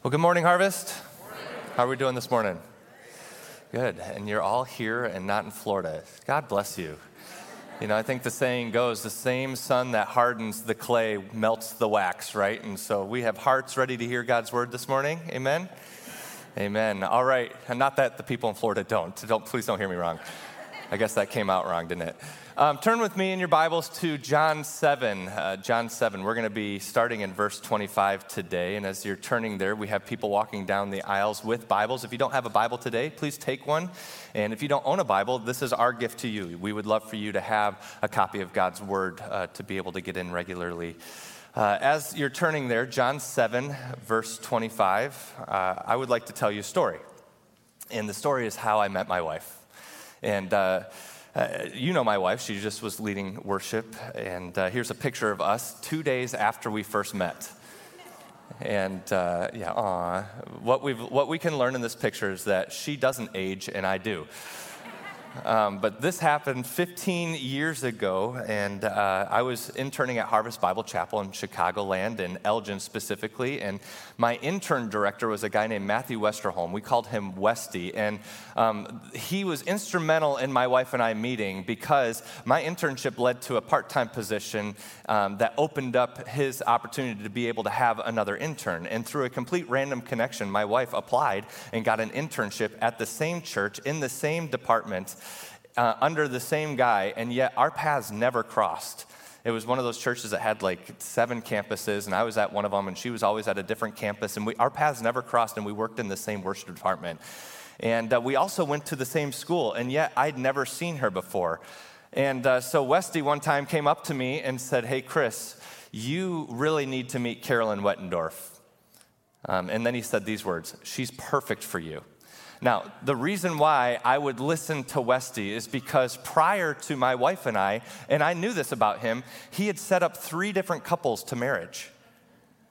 Well, good morning, Harvest. How are we doing this morning? Good. And you're all here and not in Florida. God bless you. You know, I think the saying goes the same sun that hardens the clay melts the wax, right? And so we have hearts ready to hear God's word this morning. Amen. Amen. All right. And not that the people in Florida don't. Don't please don't hear me wrong. I guess that came out wrong, didn't it? Um, turn with me in your Bibles to John 7. Uh, John 7. We're going to be starting in verse 25 today. And as you're turning there, we have people walking down the aisles with Bibles. If you don't have a Bible today, please take one. And if you don't own a Bible, this is our gift to you. We would love for you to have a copy of God's Word uh, to be able to get in regularly. Uh, as you're turning there, John 7, verse 25, uh, I would like to tell you a story. And the story is how I met my wife. And uh, uh, you know my wife, she just was leading worship. And uh, here's a picture of us two days after we first met. And uh, yeah, aw. What, we what we can learn in this picture is that she doesn't age and I do. Um, but this happened 15 years ago, and uh, I was interning at Harvest Bible Chapel in Chicagoland, in Elgin specifically. And my intern director was a guy named Matthew Westerholm. We called him Westy. And um, he was instrumental in my wife and I meeting because my internship led to a part time position um, that opened up his opportunity to be able to have another intern. And through a complete random connection, my wife applied and got an internship at the same church in the same department uh, under the same guy, and yet our paths never crossed. It was one of those churches that had like seven campuses, and I was at one of them, and she was always at a different campus, and we, our paths never crossed, and we worked in the same worship department. And uh, we also went to the same school, and yet I'd never seen her before. And uh, so Westy one time came up to me and said, Hey, Chris, you really need to meet Carolyn Wettendorf. Um, and then he said these words She's perfect for you. Now, the reason why I would listen to Westy is because prior to my wife and I, and I knew this about him, he had set up three different couples to marriage.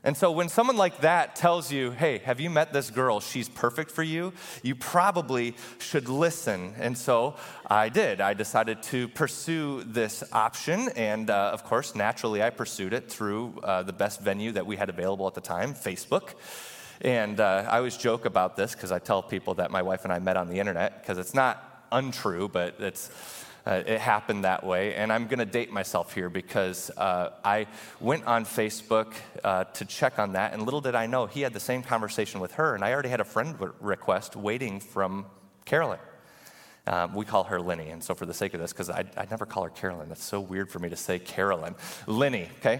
And so when someone like that tells you, hey, have you met this girl? She's perfect for you, you probably should listen. And so I did. I decided to pursue this option. And uh, of course, naturally, I pursued it through uh, the best venue that we had available at the time Facebook. And uh, I always joke about this because I tell people that my wife and I met on the internet because it's not untrue, but it's. Uh, it happened that way. And I'm going to date myself here because uh, I went on Facebook uh, to check on that, and little did I know he had the same conversation with her, and I already had a friend request waiting from Carolyn. Um, we call her Lenny, and so for the sake of this, because I, I never call her Carolyn, that's so weird for me to say Carolyn. Lenny, okay?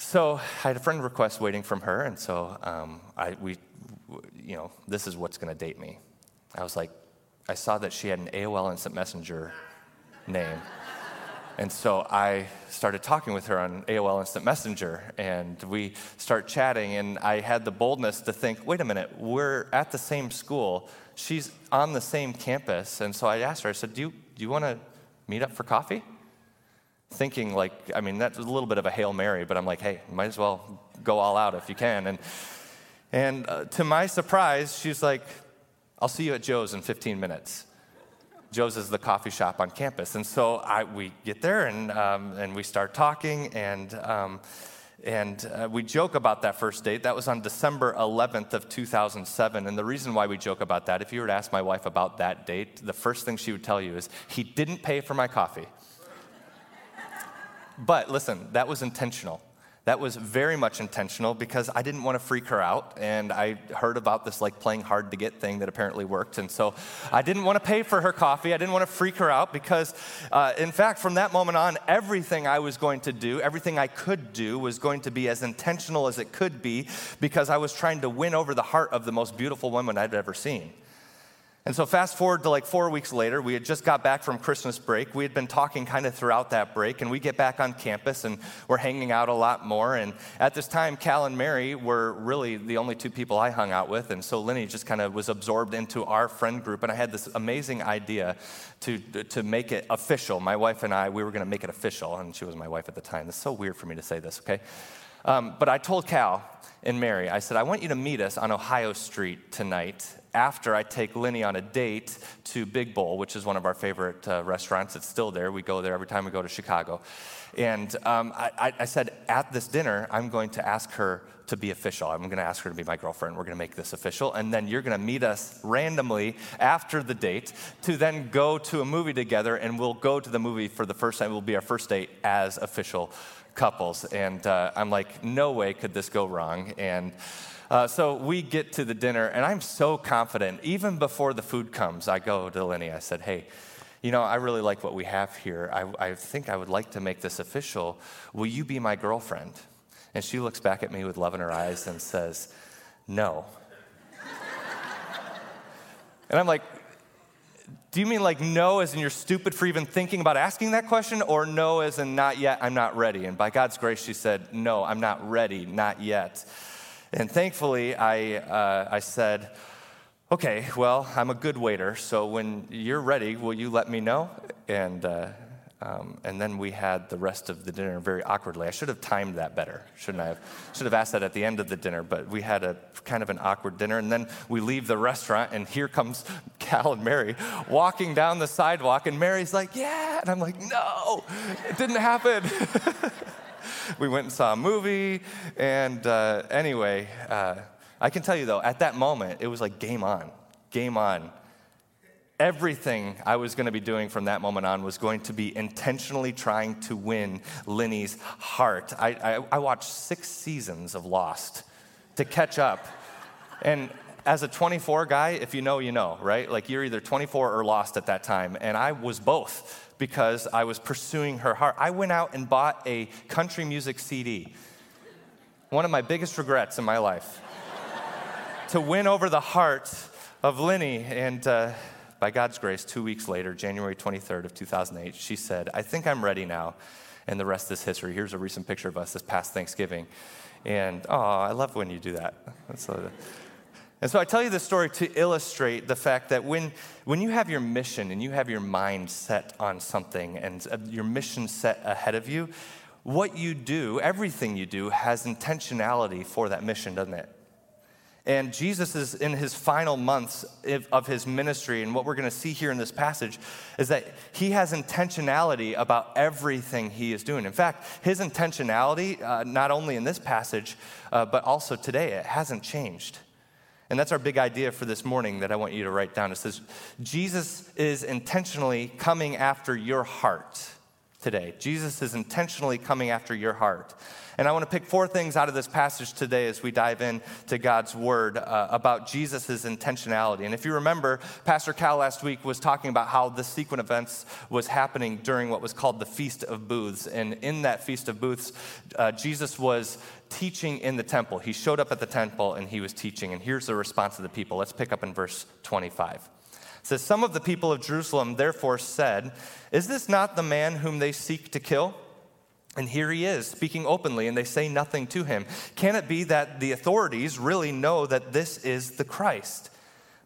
So I had a friend request waiting from her, and so um, I, we, you know, this is what's going to date me. I was like, I saw that she had an AOL Instant Messenger name. And so I started talking with her on AOL Instant Messenger, and we start chatting. And I had the boldness to think, wait a minute, we're at the same school. She's on the same campus. And so I asked her, I said, Do you, do you want to meet up for coffee? Thinking like, I mean, that's a little bit of a Hail Mary, but I'm like, hey, might as well go all out if you can. And, and uh, to my surprise, she's like, I'll see you at Joe's in 15 minutes. Joe's is the coffee shop on campus. And so I, we get there and, um, and we start talking and, um, and uh, we joke about that first date. That was on December 11th of 2007. And the reason why we joke about that, if you were to ask my wife about that date, the first thing she would tell you is, he didn't pay for my coffee. But listen, that was intentional. That was very much intentional because I didn't want to freak her out. And I heard about this like playing hard to get thing that apparently worked. And so I didn't want to pay for her coffee. I didn't want to freak her out because, uh, in fact, from that moment on, everything I was going to do, everything I could do, was going to be as intentional as it could be because I was trying to win over the heart of the most beautiful woman I'd ever seen. And so, fast forward to like four weeks later, we had just got back from Christmas break. We had been talking kind of throughout that break, and we get back on campus and we're hanging out a lot more. And at this time, Cal and Mary were really the only two people I hung out with. And so, Lenny just kind of was absorbed into our friend group. And I had this amazing idea to, to make it official. My wife and I, we were going to make it official, and she was my wife at the time. It's so weird for me to say this, okay? Um, but I told Cal and Mary, I said, I want you to meet us on Ohio Street tonight after I take Lenny on a date to Big Bowl, which is one of our favorite uh, restaurants. It's still there. We go there every time we go to Chicago. And um, I, I said, at this dinner, I'm going to ask her to be official. I'm going to ask her to be my girlfriend. We're going to make this official. And then you're going to meet us randomly after the date to then go to a movie together. And we'll go to the movie for the first time. It will be our first date as official couples. And uh, I'm like, no way could this go wrong. And uh, so we get to the dinner, and I'm so confident. Even before the food comes, I go to Lenny. I said, hey, you know, I really like what we have here. I, I think I would like to make this official. Will you be my girlfriend? And she looks back at me with love in her eyes and says, no. and I'm like, do you mean like no as in you're stupid for even thinking about asking that question, or no as in not yet, I'm not ready? And by God's grace, she said, no, I'm not ready, not yet. And thankfully, I, uh, I said, okay, well, I'm a good waiter, so when you're ready, will you let me know? And, uh, um, and then we had the rest of the dinner very awkwardly. I should have timed that better, shouldn't I have? Should have asked that at the end of the dinner, but we had a kind of an awkward dinner. And then we leave the restaurant, and here comes Cal and Mary walking down the sidewalk, and Mary's like, yeah. And I'm like, no, it didn't happen. we went and saw a movie. And uh, anyway, uh, I can tell you though, at that moment, it was like game on, game on. Everything I was going to be doing from that moment on was going to be intentionally trying to win Lenny's heart. I, I, I watched six seasons of Lost to catch up. And as a 24 guy, if you know, you know, right? Like you're either 24 or lost at that time. And I was both because I was pursuing her heart. I went out and bought a country music CD, one of my biggest regrets in my life, to win over the heart of Lenny. And uh, by God's grace, two weeks later, January 23rd of 2008, she said, I think I'm ready now. And the rest is history. Here's a recent picture of us this past Thanksgiving. And oh, I love when you do that. And so I tell you this story to illustrate the fact that when, when you have your mission and you have your mind set on something and uh, your mission set ahead of you, what you do, everything you do, has intentionality for that mission, doesn't it? And Jesus is in his final months of his ministry. And what we're going to see here in this passage is that he has intentionality about everything he is doing. In fact, his intentionality, uh, not only in this passage, uh, but also today, it hasn't changed. And that's our big idea for this morning that I want you to write down. It says, Jesus is intentionally coming after your heart today. Jesus is intentionally coming after your heart. And I want to pick four things out of this passage today as we dive into God's word uh, about Jesus' intentionality. And if you remember, Pastor Cal last week was talking about how this sequence of events was happening during what was called the Feast of Booths. And in that Feast of Booths, uh, Jesus was teaching in the temple. He showed up at the temple and he was teaching. And here's the response of the people. Let's pick up in verse 25. It says, Some of the people of Jerusalem therefore said, Is this not the man whom they seek to kill? And here he is speaking openly, and they say nothing to him. Can it be that the authorities really know that this is the Christ?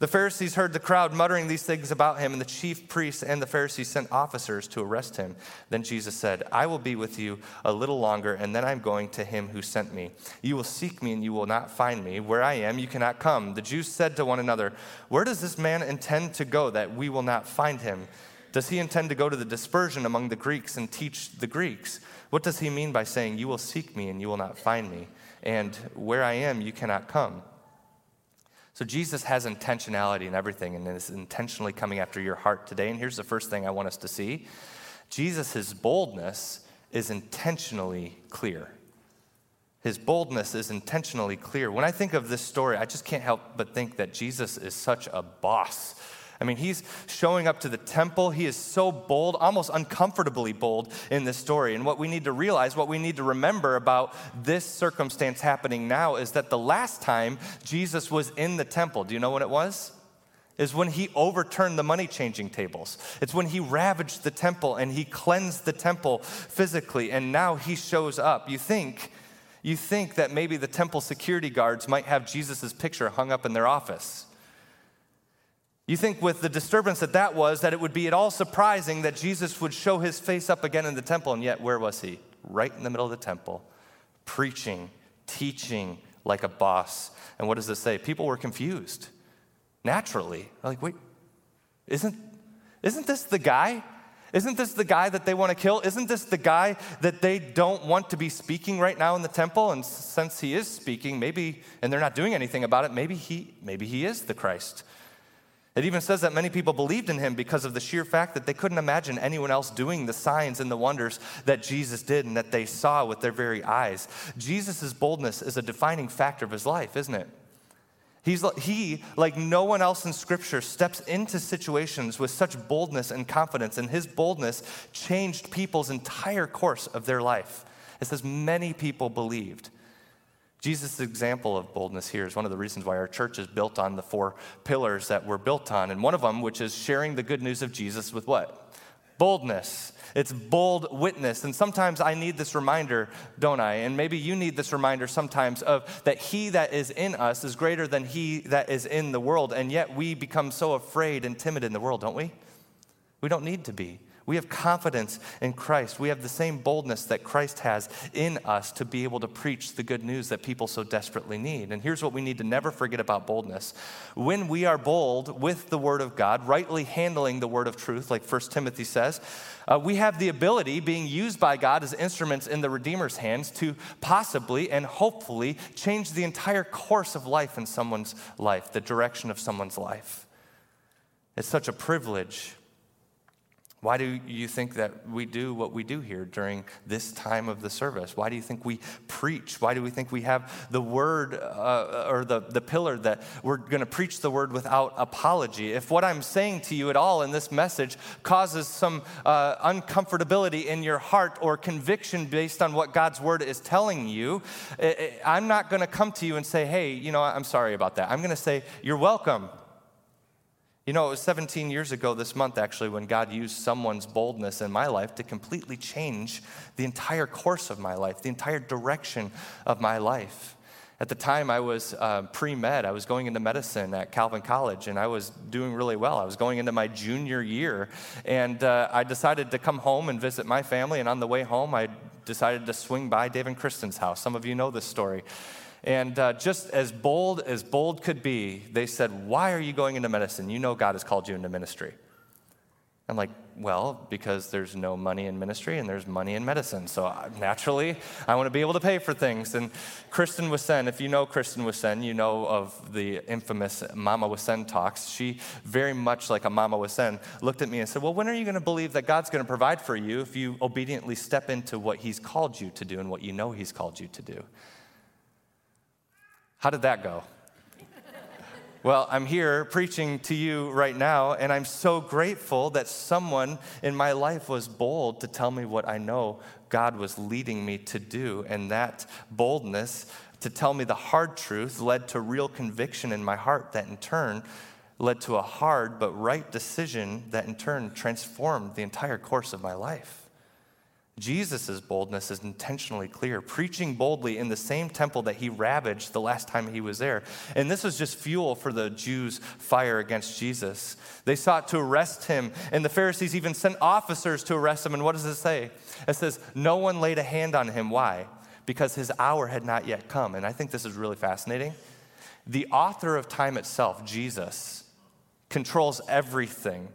The Pharisees heard the crowd muttering these things about him, and the chief priests and the Pharisees sent officers to arrest him. Then Jesus said, I will be with you a little longer, and then I'm going to him who sent me. You will seek me, and you will not find me. Where I am, you cannot come. The Jews said to one another, Where does this man intend to go that we will not find him? Does he intend to go to the dispersion among the Greeks and teach the Greeks? What does he mean by saying, You will seek me, and you will not find me? And where I am, you cannot come? So Jesus has intentionality in everything and is intentionally coming after your heart today. And here's the first thing I want us to see Jesus' boldness is intentionally clear. His boldness is intentionally clear. When I think of this story, I just can't help but think that Jesus is such a boss I mean, he's showing up to the temple. He is so bold, almost uncomfortably bold in this story. And what we need to realize, what we need to remember about this circumstance happening now is that the last time Jesus was in the temple, do you know what it was? Is when he overturned the money changing tables. It's when he ravaged the temple and he cleansed the temple physically. And now he shows up. You think You think that maybe the temple security guards might have Jesus' picture hung up in their office. You think, with the disturbance that that was, that it would be at all surprising that Jesus would show his face up again in the temple, and yet where was he? Right in the middle of the temple, preaching, teaching like a boss. And what does it say? People were confused. Naturally. Like, wait, isn't, isn't this the guy? Isn't this the guy that they want to kill? Isn't this the guy that they don't want to be speaking right now in the temple? And since he is speaking, maybe, and they're not doing anything about it, maybe he, maybe he is the Christ. It even says that many people believed in him because of the sheer fact that they couldn't imagine anyone else doing the signs and the wonders that Jesus did and that they saw with their very eyes. Jesus' boldness is a defining factor of his life, isn't it? He's, he, like no one else in Scripture, steps into situations with such boldness and confidence, and his boldness changed people's entire course of their life. It says many people believed. Jesus' example of boldness here is one of the reasons why our church is built on the four pillars that we're built on. And one of them, which is sharing the good news of Jesus with what? Boldness. It's bold witness. And sometimes I need this reminder, don't I? And maybe you need this reminder sometimes of that he that is in us is greater than he that is in the world. And yet we become so afraid and timid in the world, don't we? We don't need to be. We have confidence in Christ. We have the same boldness that Christ has in us to be able to preach the good news that people so desperately need. And here's what we need to never forget about boldness. When we are bold with the Word of God, rightly handling the Word of truth, like 1 Timothy says, uh, we have the ability, being used by God as instruments in the Redeemer's hands, to possibly and hopefully change the entire course of life in someone's life, the direction of someone's life. It's such a privilege why do you think that we do what we do here during this time of the service? Why do you think we preach? Why do we think we have the word uh, or the, the pillar that we're going to preach the word without apology? If what I'm saying to you at all in this message causes some uh, uncomfortability in your heart or conviction based on what God's word is telling you, I'm not going to come to you and say, hey, you know, I'm sorry about that. I'm going to say, you're welcome. You know, it was 17 years ago this month, actually, when God used someone's boldness in my life to completely change the entire course of my life, the entire direction of my life. At the time, I was uh, pre med. I was going into medicine at Calvin College, and I was doing really well. I was going into my junior year, and uh, I decided to come home and visit my family. And on the way home, I decided to swing by Dave and Kristen's house. Some of you know this story. And uh, just as bold as bold could be, they said, Why are you going into medicine? You know God has called you into ministry. I'm like, Well, because there's no money in ministry and there's money in medicine. So uh, naturally, I want to be able to pay for things. And Kristen Wissen, if you know Kristen Wissen, you know of the infamous Mama Wissen talks. She, very much like a Mama Wissen, looked at me and said, Well, when are you going to believe that God's going to provide for you if you obediently step into what He's called you to do and what you know He's called you to do? How did that go? Well, I'm here preaching to you right now, and I'm so grateful that someone in my life was bold to tell me what I know God was leading me to do. And that boldness to tell me the hard truth led to real conviction in my heart that in turn led to a hard but right decision that in turn transformed the entire course of my life. Jesus' boldness is intentionally clear, preaching boldly in the same temple that he ravaged the last time he was there. And this was just fuel for the Jews' fire against Jesus. They sought to arrest him, and the Pharisees even sent officers to arrest him. And what does it say? It says, No one laid a hand on him. Why? Because his hour had not yet come. And I think this is really fascinating. The author of time itself, Jesus, controls everything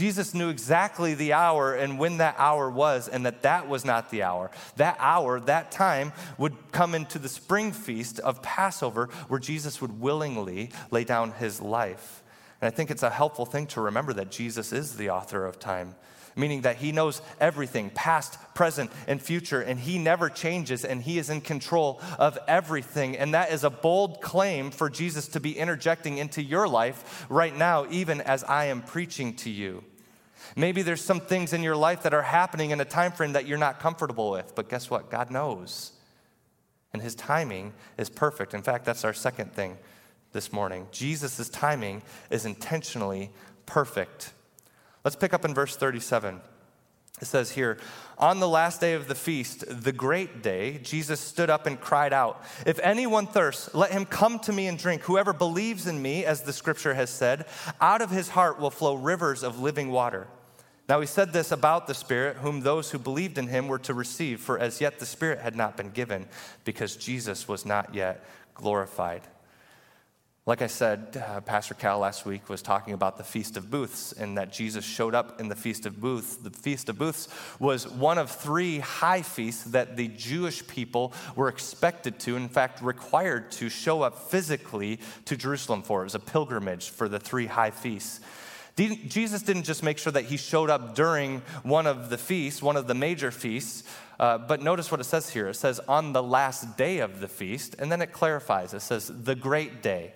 Jesus knew exactly the hour and when that hour was, and that that was not the hour. That hour, that time, would come into the spring feast of Passover where Jesus would willingly lay down his life. And I think it's a helpful thing to remember that Jesus is the author of time, meaning that he knows everything, past, present, and future, and he never changes, and he is in control of everything. And that is a bold claim for Jesus to be interjecting into your life right now, even as I am preaching to you. Maybe there's some things in your life that are happening in a time frame that you're not comfortable with, but guess what? God knows. And his timing is perfect. In fact, that's our second thing this morning. Jesus' timing is intentionally perfect. Let's pick up in verse 37. It says here, on the last day of the feast, the great day, Jesus stood up and cried out, If anyone thirsts, let him come to me and drink. Whoever believes in me, as the scripture has said, out of his heart will flow rivers of living water. Now he said this about the Spirit, whom those who believed in him were to receive, for as yet the Spirit had not been given, because Jesus was not yet glorified. Like I said, uh, Pastor Cal last week was talking about the Feast of Booths and that Jesus showed up in the Feast of Booths. The Feast of Booths was one of three high feasts that the Jewish people were expected to, in fact, required to show up physically to Jerusalem for. It was a pilgrimage for the three high feasts. Jesus didn't just make sure that he showed up during one of the feasts, one of the major feasts, uh, but notice what it says here. It says, on the last day of the feast, and then it clarifies. It says, the great day.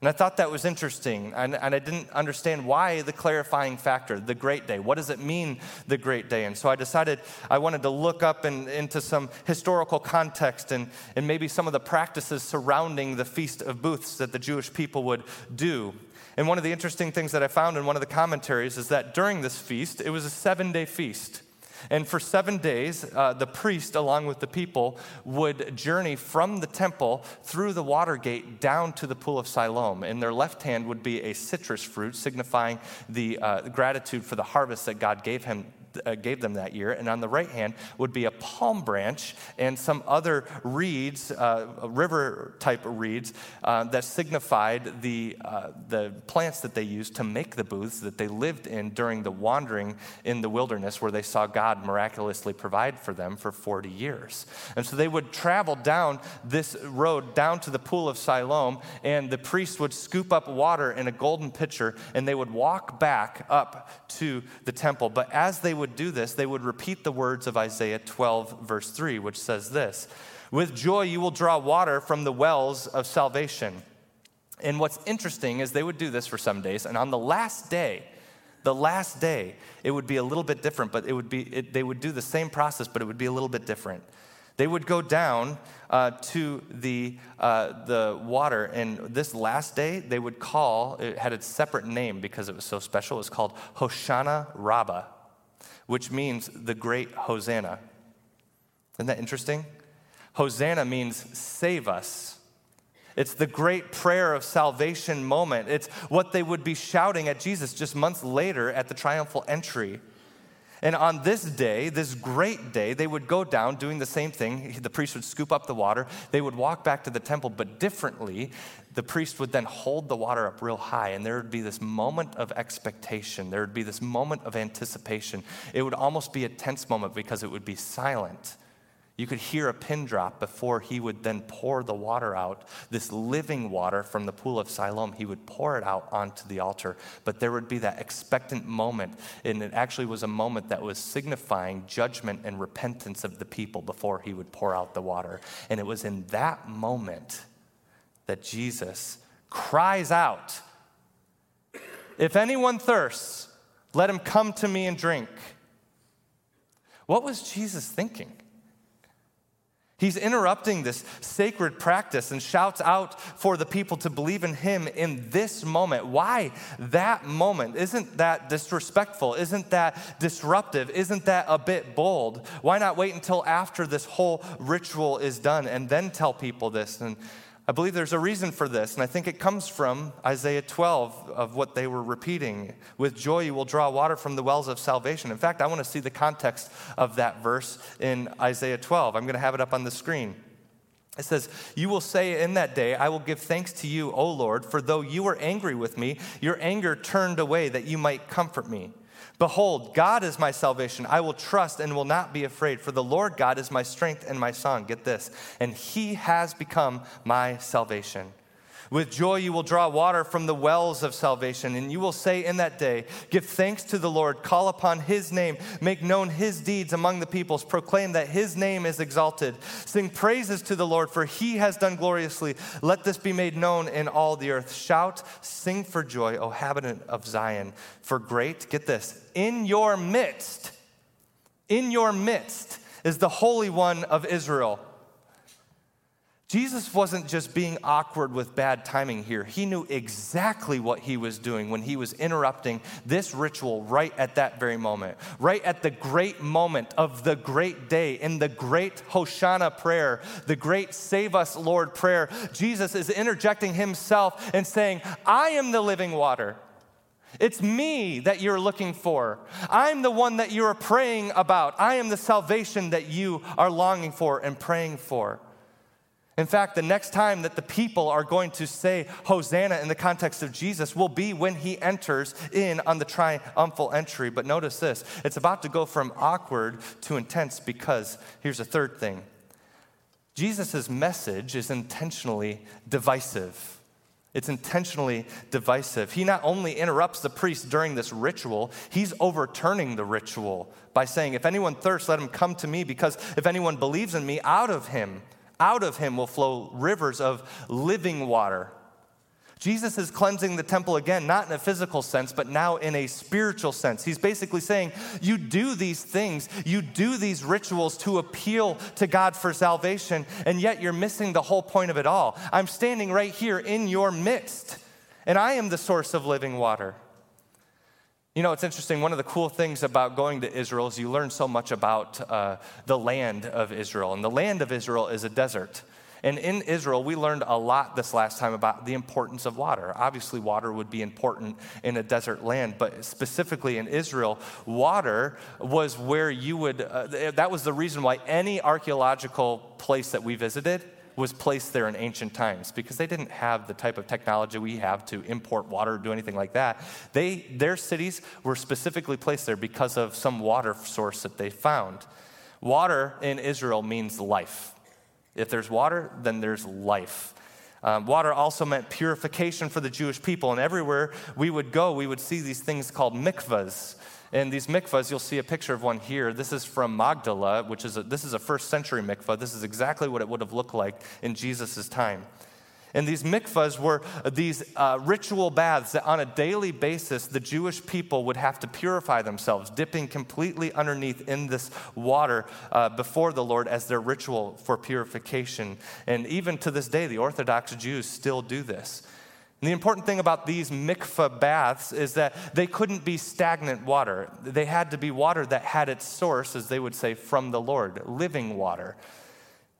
And I thought that was interesting, and, and, I didn't understand why the clarifying factor, the great day. What does it mean, the great day? And so I decided I wanted to look up and, into some historical context and, and maybe some of the practices surrounding the Feast of Booths that the Jewish people would do. And one of the interesting things that I found in one of the commentaries is that during this feast, it was a seven day feast. And for seven days, uh, the priest, along with the people, would journey from the temple through the water gate down to the pool of Siloam. In their left hand would be a citrus fruit, signifying the uh, gratitude for the harvest that God gave him uh, gave them that year. And on the right hand would be a palm branch and some other reeds, uh, river type reeds, uh, that signified the, uh, the plants that they used to make the booths that they lived in during the wandering in the wilderness where they saw God miraculously provide for them for 40 years. And so they would travel down this road down to the pool of Siloam, and the priest would scoop up water in a golden pitcher, and they would walk back up to the temple. But as they would would do this, they would repeat the words of Isaiah 12, verse 3, which says this With joy you will draw water from the wells of salvation. And what's interesting is they would do this for some days, and on the last day, the last day, it would be a little bit different, but it would be, it, they would do the same process, but it would be a little bit different. They would go down uh, to the, uh, the water, and this last day, they would call, it had a separate name because it was so special. It was called Hoshana Rabbah which means the great Hosanna. Isn't that interesting? Hosanna means save us. It's the great prayer of salvation moment. It's what they would be shouting at Jesus just months later at the triumphal entry. And on this day, this great day, they would go down doing the same thing. The priest would scoop up the water. They would walk back to the temple, but differently the priest would then hold the water up real high, and there would be this moment of expectation. There would be this moment of anticipation. It would almost be a tense moment because it would be silent. You could hear a pin drop before he would then pour the water out, this living water from the pool of Siloam. He would pour it out onto the altar. But there would be that expectant moment, and it actually was a moment that was signifying judgment and repentance of the people before he would pour out the water. And it was in that moment that Jesus cries out If anyone thirsts, let him come to me and drink. What was Jesus thinking? He's interrupting this sacred practice and shouts out for the people to believe in him in this moment. Why that moment? Isn't that disrespectful? Isn't that disruptive? Isn't that a bit bold? Why not wait until after this whole ritual is done and then tell people this? And I believe there's a reason for this, and I think it comes from Isaiah 12 of what they were repeating. With joy, you will draw water from the wells of salvation. In fact, I want to see the context of that verse in Isaiah 12. I'm going to have it up on the screen. It says, You will say in that day, I will give thanks to you, O Lord, for though you were angry with me, your anger turned away that you might comfort me. Behold, God is my salvation. I will trust and will not be afraid, for the Lord God is my strength and my song. Get this. And he has become my salvation. With joy, you will draw water from the wells of salvation, and you will say in that day, Give thanks to the Lord, call upon his name, make known his deeds among the peoples, proclaim that his name is exalted. Sing praises to the Lord, for he has done gloriously. Let this be made known in all the earth. Shout, sing for joy, O habitant of Zion, for great, get this, in your midst, in your midst is the Holy One of Israel. Jesus wasn't just being awkward with bad timing here. He knew exactly what he was doing when he was interrupting this ritual right at that very moment, right at the great moment of the great day, in the great Hoshana prayer, the great Save Us, Lord prayer. Jesus is interjecting himself and saying, I am the living water. It's me that you're looking for. I'm the one that you're praying about. I am the salvation that you are longing for and praying for. In fact, the next time that the people are going to say Hosanna in the context of Jesus will be when he enters in on the triumphal entry. But notice this it's about to go from awkward to intense because here's a third thing Jesus' message is intentionally divisive. It's intentionally divisive. He not only interrupts the priest during this ritual, he's overturning the ritual by saying, If anyone thirsts, let him come to me, because if anyone believes in me, out of him out of him will flow rivers of living water. Jesus is cleansing the temple again, not in a physical sense, but now in a spiritual sense. He's basically saying, You do these things, you do these rituals to appeal to God for salvation, and yet you're missing the whole point of it all. I'm standing right here in your midst, and I am the source of living water. You know, it's interesting. One of the cool things about going to Israel is you learn so much about uh, the land of Israel. And the land of Israel is a desert. And in Israel, we learned a lot this last time about the importance of water. Obviously, water would be important in a desert land, but specifically in Israel, water was where you would, uh, that was the reason why any archaeological place that we visited was placed there in ancient times because they didn't have the type of technology we have to import water or do anything like that. They, their cities were specifically placed there because of some water source that they found. Water in Israel means life. If there's water, then there's life. Um, water also meant purification for the Jewish people, and everywhere we would go, we would see these things called mikvahs. And these mikvahs, you'll see a picture of one here. This is from Magdala, which is a, this is a first century mikvah. This is exactly what it would have looked like in Jesus' time. And these mikvahs were these uh, ritual baths that on a daily basis the Jewish people would have to purify themselves, dipping completely underneath in this water uh, before the Lord as their ritual for purification. And even to this day, the Orthodox Jews still do this. And the important thing about these mikvah baths is that they couldn't be stagnant water. They had to be water that had its source, as they would say, from the Lord, living water.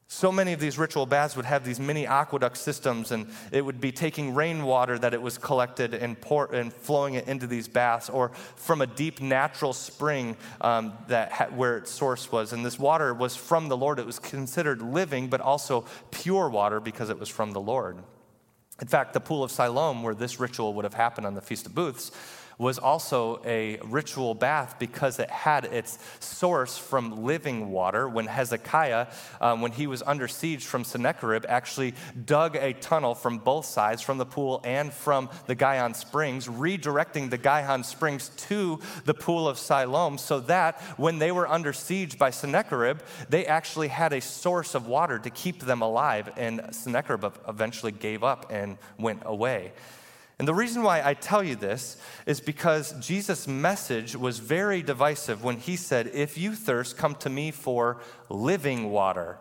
So many of these ritual baths would have these mini aqueduct systems, and it would be taking rainwater that it was collected and, pour, and flowing it into these baths, or from a deep natural spring um, that ha- where its source was. And this water was from the Lord. It was considered living, but also pure water because it was from the Lord. In fact, the Pool of Siloam, where this ritual would have happened on the Feast of Booths, was also a ritual bath because it had its source from living water. When Hezekiah, um, when he was under siege from Sennacherib, actually dug a tunnel from both sides, from the pool and from the Gihon Springs, redirecting the Gihon Springs to the pool of Siloam, so that when they were under siege by Sennacherib, they actually had a source of water to keep them alive. And Sennacherib eventually gave up and went away. And the reason why I tell you this is because Jesus' message was very divisive when he said, If you thirst, come to me for living water.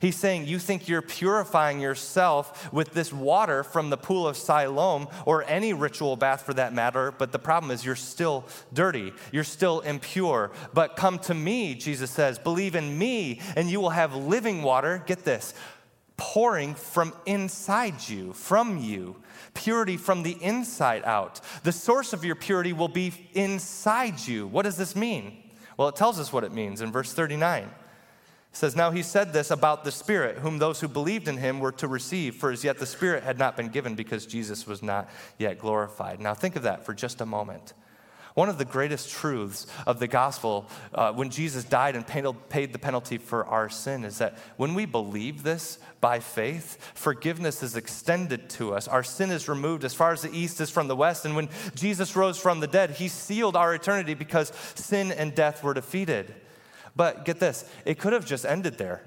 He's saying, You think you're purifying yourself with this water from the pool of Siloam or any ritual bath for that matter, but the problem is you're still dirty. You're still impure. But come to me, Jesus says, believe in me, and you will have living water. Get this pouring from inside you, from you purity from the inside out. The source of your purity will be inside you. What does this mean? Well, it tells us what it means in verse 39. It says, Now he said this about the Spirit, whom those who believed in him were to receive, for as yet the Spirit had not been given because Jesus was not yet glorified. Now think of that for just a moment. One of the greatest truths of the gospel uh, when Jesus died and paid the penalty for our sin is that when we believe this by faith, forgiveness is extended to us. Our sin is removed as far as the east is from the west. And when Jesus rose from the dead, he sealed our eternity because sin and death were defeated. But get this, it could have just ended there.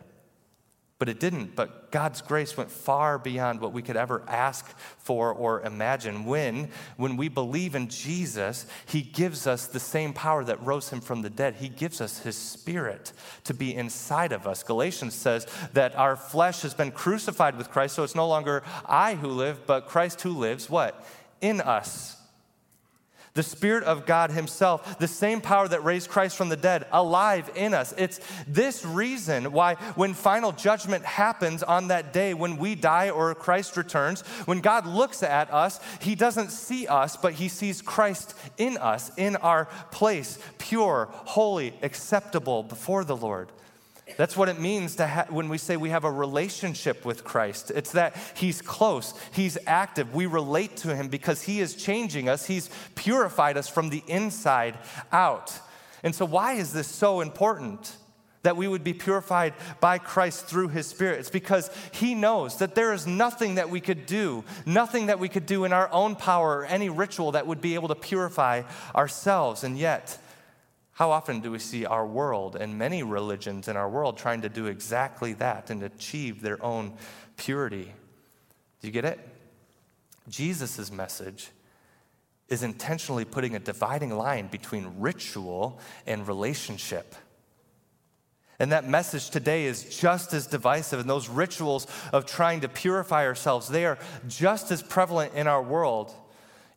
But it didn't. But God's grace went far beyond what we could ever ask for or imagine. When, when we believe in Jesus, He gives us the same power that rose Him from the dead. He gives us His Spirit to be inside of us. Galatians says that our flesh has been crucified with Christ, so it's no longer I who live, but Christ who lives, what? In us the Spirit of God Himself, the same power that raised Christ from the dead, alive in us. It's this reason why, when final judgment happens on that day, when we die or Christ returns, when God looks at us, He doesn't see us, but He sees Christ in us, in our place, pure, holy, acceptable before the Lord. That's what it means to ha- when we say we have a relationship with Christ. It's that He's close, He's active. We relate to Him because He is changing us, He's purified us from the inside out. And so, why is this so important? That we would be purified by Christ through His Spirit. It's because He knows that there is nothing that we could do, nothing that we could do in our own power or any ritual that would be able to purify ourselves. And yet, how often do we see our world and many religions in our world trying to do exactly that and achieve their own purity? Do you get it? Jesus' message is intentionally putting a dividing line between ritual and relationship. And that message today is just as divisive. And those rituals of trying to purify ourselves, they are just as prevalent in our world.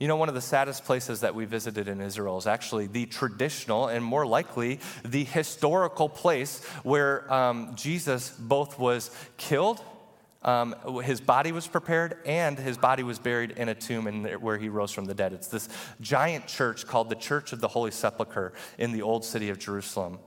You know, one of the saddest places that we visited in Israel is actually the traditional and more likely the historical place where um, Jesus both was killed, um, his body was prepared, and his body was buried in a tomb in where he rose from the dead. It's this giant church called the Church of the Holy Sepulchre in the old city of Jerusalem.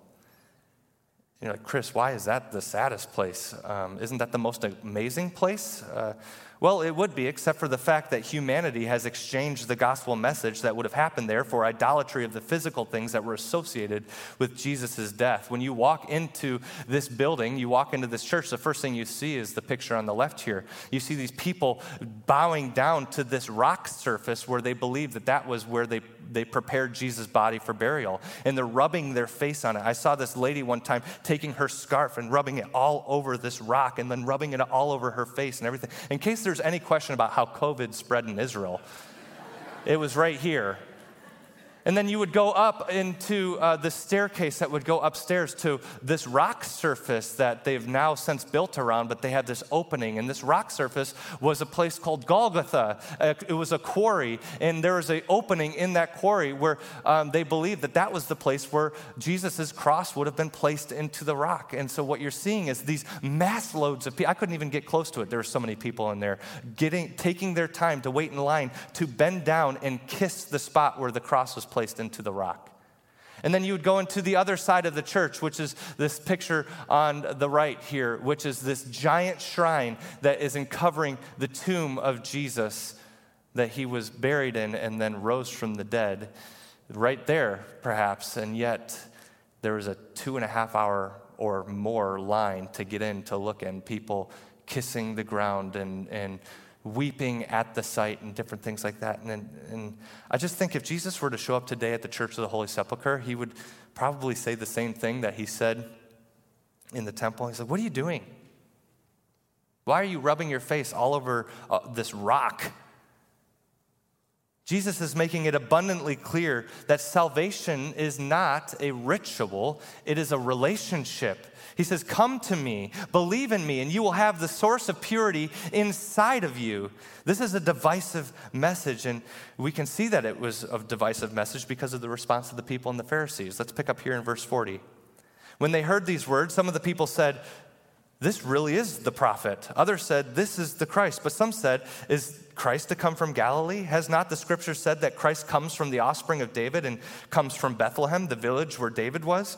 You know, Chris, why is that the saddest place? Um, isn't that the most amazing place? Uh, well, it would be, except for the fact that humanity has exchanged the gospel message that would have happened there for idolatry of the physical things that were associated with Jesus' death. When you walk into this building, you walk into this church, the first thing you see is the picture on the left here. You see these people bowing down to this rock surface where they believe that that was where they, they prepared Jesus' body for burial. And they're rubbing their face on it. I saw this lady one time taking her scarf and rubbing it all over this rock and then rubbing it all over her face and everything. In case there's any question about how COVID spread in Israel, it was right here. And then you would go up into uh, the staircase that would go upstairs to this rock surface that they've now since built around, but they had this opening. And this rock surface was a place called Golgotha. Uh, it was a quarry, and there was an opening in that quarry where um, they believed that that was the place where Jesus' cross would have been placed into the rock. And so what you're seeing is these mass loads of people. I couldn't even get close to it. There were so many people in there getting, taking their time to wait in line to bend down and kiss the spot where the cross was placed into the rock. And then you would go into the other side of the church, which is this picture on the right here, which is this giant shrine that is uncovering the tomb of Jesus that he was buried in and then rose from the dead. Right there, perhaps, and yet there was a two and a half hour or more line to get in to look and people kissing the ground and, and weeping at the sight and different things like that. And, and I just think if Jesus were to show up today at the Church of the Holy Sepulchre, he would probably say the same thing that he said in the temple. He said, What are you doing? Why are you rubbing your face all over uh, this rock? Jesus is making it abundantly clear that salvation is not a ritual, it is a relationship. He says, Come to me, believe in me, and you will have the source of purity inside of you. This is a divisive message, and we can see that it was a divisive message because of the response of the people and the Pharisees. Let's pick up here in verse 40. When they heard these words, some of the people said, This really is the prophet. Others said, This is the Christ. But some said, Is Christ to come from Galilee? Has not the scripture said that Christ comes from the offspring of David and comes from Bethlehem, the village where David was?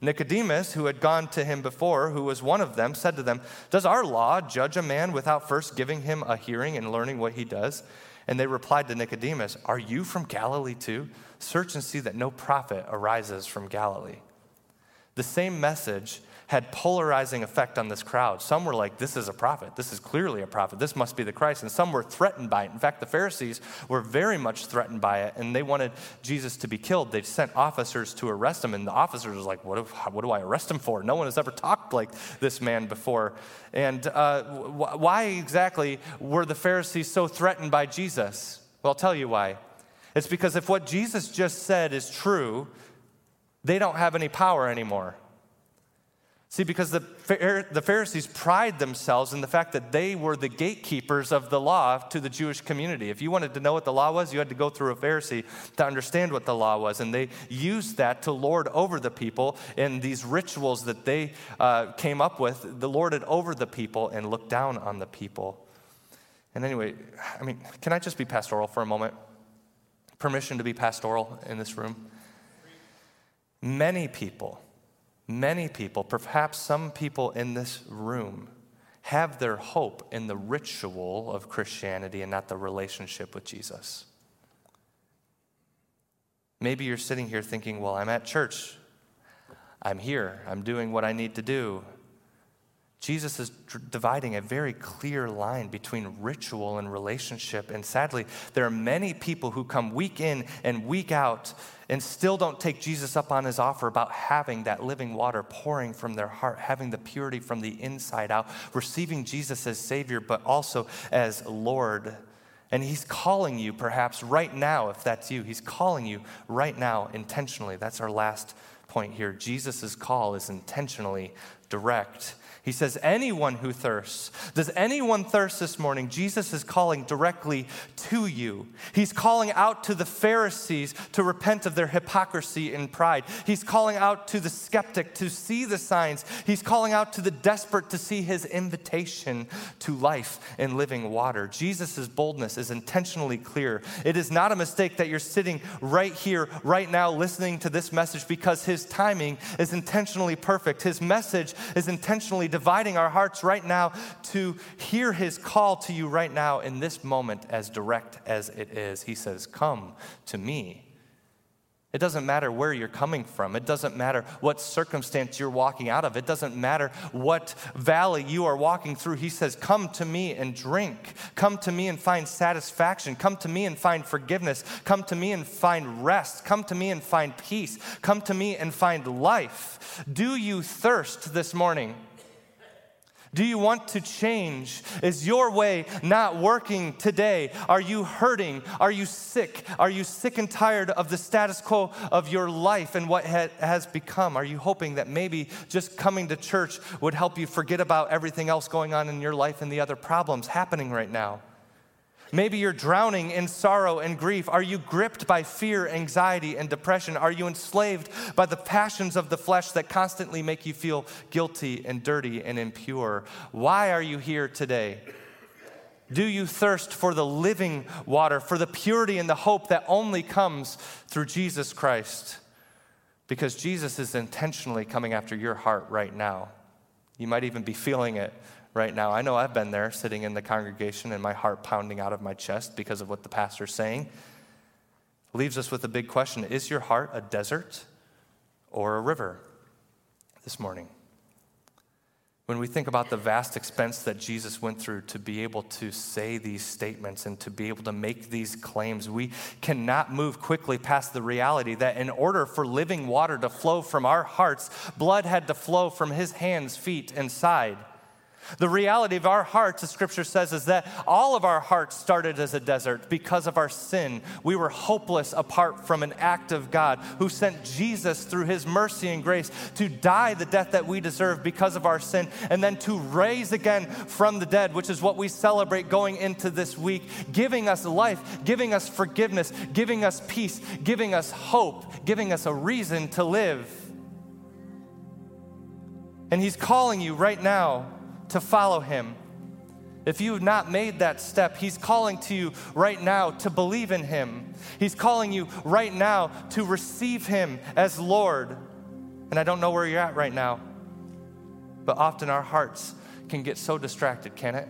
Nicodemus, who had gone to him before, who was one of them, said to them, Does our law judge a man without first giving him a hearing and learning what he does? And they replied to Nicodemus, Are you from Galilee too? Search and see that no prophet arises from Galilee. The same message had polarizing effect on this crowd. Some were like, this is a prophet. This is clearly a prophet. This must be the Christ. And some were threatened by it. In fact, the Pharisees were very much threatened by it, and they wanted Jesus to be killed. They sent officers to arrest him, and the officers was like, what, if, what do I arrest him for? No one has ever talked like this man before. And uh, why exactly were the Pharisees so threatened by Jesus? Well, I'll tell you why. It's because if what Jesus just said is true, they don't have any power anymore. See, because the, the Pharisees pride themselves in the fact that they were the gatekeepers of the law to the Jewish community. If you wanted to know what the law was, you had to go through a Pharisee to understand what the law was. And they used that to lord over the people in these rituals that they uh, came up with. The lorded over the people and looked down on the people. And anyway, I mean, can I just be pastoral for a moment? Permission to be pastoral in this room? Many people Many people, perhaps some people in this room, have their hope in the ritual of Christianity and not the relationship with Jesus. Maybe you're sitting here thinking, well, I'm at church. I'm here. I'm doing what I need to do. Jesus is dividing a very clear line between ritual and relationship. And sadly, there are many people who come week in and week out and still don't take Jesus up on his offer about having that living water pouring from their heart, having the purity from the inside out, receiving Jesus as Savior, but also as Lord. And he's calling you, perhaps right now, if that's you, he's calling you right now intentionally. That's our last point here. Jesus' call is intentionally direct. He says, Anyone who thirsts. Does anyone thirst this morning? Jesus is calling directly to you. He's calling out to the Pharisees to repent of their hypocrisy and pride. He's calling out to the skeptic to see the signs. He's calling out to the desperate to see his invitation to life and living water. Jesus' boldness is intentionally clear. It is not a mistake that you're sitting right here, right now, listening to this message because his timing is intentionally perfect. His message is intentionally dividing our hearts right now to hear his call to you right now in this moment, as direct as it is. He says, Come to me. It doesn't matter where you're coming from. It doesn't matter what circumstance you're walking out of. It doesn't matter what valley you are walking through. He says, Come to me and drink. Come to me and find satisfaction. Come to me and find forgiveness. Come to me and find rest. Come to me and find peace. Come to me and find life. Do you thirst this morning? Do you want to change? Is your way not working today? Are you hurting? Are you sick? Are you sick and tired of the status quo of your life and what has become? Are you hoping that maybe just coming to church would help you forget about everything else going on in your life and the other problems happening right now? Maybe you're drowning in sorrow and grief. Are you gripped by fear, anxiety, and depression? Are you enslaved by the passions of the flesh that constantly make you feel guilty and dirty and impure? Why are you here today? Do you thirst for the living water, for the purity and the hope that only comes through Jesus Christ? Because Jesus is intentionally coming after your heart right now. You might even be feeling it right now. I know I've been there sitting in the congregation and my heart pounding out of my chest because of what the pastor's saying. Leaves us with a big question Is your heart a desert or a river this morning? When we think about the vast expense that Jesus went through to be able to say these statements and to be able to make these claims, we cannot move quickly past the reality that in order for living water to flow from our hearts, blood had to flow from his hands, feet, and side. The reality of our hearts, as scripture says, is that all of our hearts started as a desert because of our sin. We were hopeless apart from an act of God who sent Jesus through his mercy and grace to die the death that we deserve because of our sin and then to raise again from the dead, which is what we celebrate going into this week, giving us life, giving us forgiveness, giving us peace, giving us hope, giving us a reason to live. And he's calling you right now to follow him. If you have not made that step, He's calling to you right now to believe in Him. He's calling you right now to receive Him as Lord. And I don't know where you're at right now, but often our hearts can get so distracted, can it?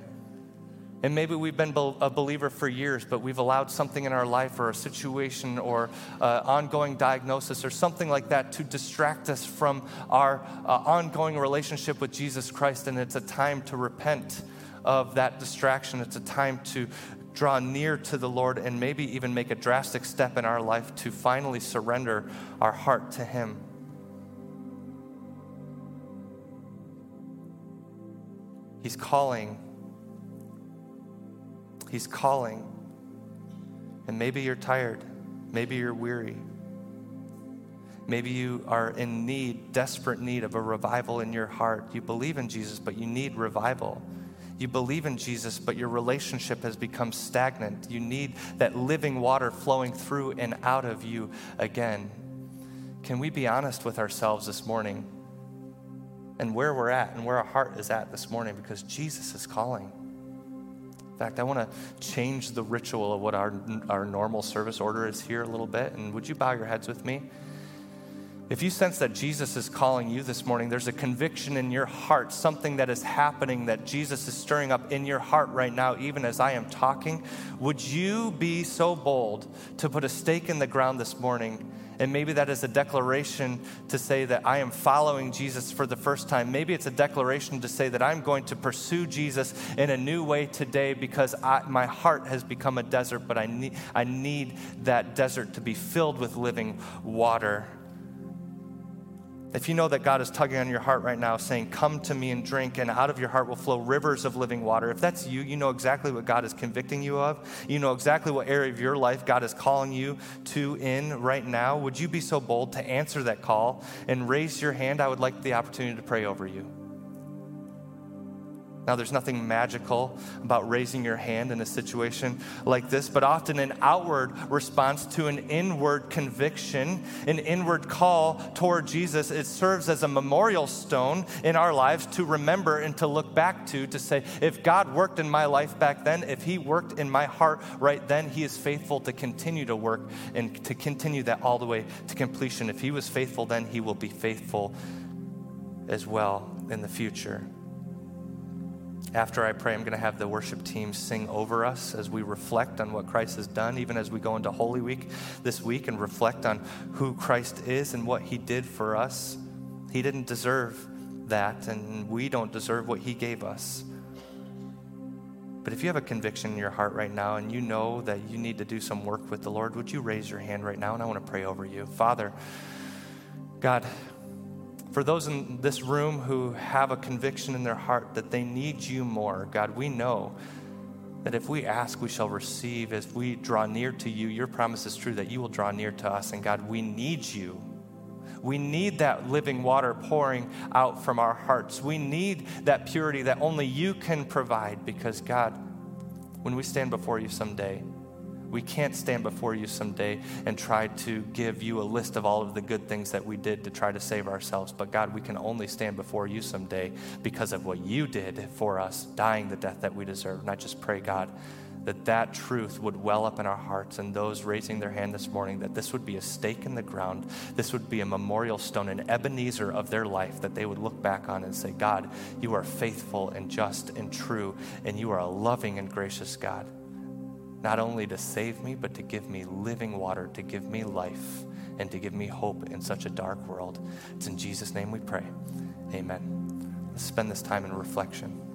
And maybe we've been a believer for years, but we've allowed something in our life or a situation or uh, ongoing diagnosis or something like that to distract us from our uh, ongoing relationship with Jesus Christ. And it's a time to repent of that distraction. It's a time to draw near to the Lord and maybe even make a drastic step in our life to finally surrender our heart to Him. He's calling He's calling. And maybe you're tired. Maybe you're weary. Maybe you are in need, desperate need of a revival in your heart. You believe in Jesus, but you need revival. You believe in Jesus, but your relationship has become stagnant. You need that living water flowing through and out of you again. Can we be honest with ourselves this morning and where we're at and where our heart is at this morning because Jesus is calling? Fact, I want to change the ritual of what our, our normal service order is here a little bit. And would you bow your heads with me? If you sense that Jesus is calling you this morning, there's a conviction in your heart, something that is happening that Jesus is stirring up in your heart right now, even as I am talking. Would you be so bold to put a stake in the ground this morning and maybe that is a declaration to say that I am following Jesus for the first time. Maybe it's a declaration to say that I'm going to pursue Jesus in a new way today because I, my heart has become a desert, but I need, I need that desert to be filled with living water. If you know that God is tugging on your heart right now, saying, Come to me and drink, and out of your heart will flow rivers of living water. If that's you, you know exactly what God is convicting you of. You know exactly what area of your life God is calling you to in right now. Would you be so bold to answer that call and raise your hand? I would like the opportunity to pray over you. Now, there's nothing magical about raising your hand in a situation like this, but often an outward response to an inward conviction, an inward call toward Jesus. It serves as a memorial stone in our lives to remember and to look back to, to say, if God worked in my life back then, if He worked in my heart right then, He is faithful to continue to work and to continue that all the way to completion. If He was faithful then, He will be faithful as well in the future. After I pray, I'm going to have the worship team sing over us as we reflect on what Christ has done, even as we go into Holy Week this week and reflect on who Christ is and what he did for us. He didn't deserve that, and we don't deserve what he gave us. But if you have a conviction in your heart right now and you know that you need to do some work with the Lord, would you raise your hand right now? And I want to pray over you. Father, God, for those in this room who have a conviction in their heart that they need you more, God, we know that if we ask, we shall receive. As we draw near to you, your promise is true that you will draw near to us. And God, we need you. We need that living water pouring out from our hearts. We need that purity that only you can provide because, God, when we stand before you someday, we can't stand before you someday and try to give you a list of all of the good things that we did to try to save ourselves. But God, we can only stand before you someday because of what you did for us, dying the death that we deserve. And I just pray, God, that that truth would well up in our hearts and those raising their hand this morning that this would be a stake in the ground this would be a memorial stone an ebenezer of their life that they would look back on and say god you are faithful and just and true and you are a loving and gracious god not only to save me, but to give me living water, to give me life, and to give me hope in such a dark world. It's in Jesus' name we pray. Amen. Let's spend this time in reflection.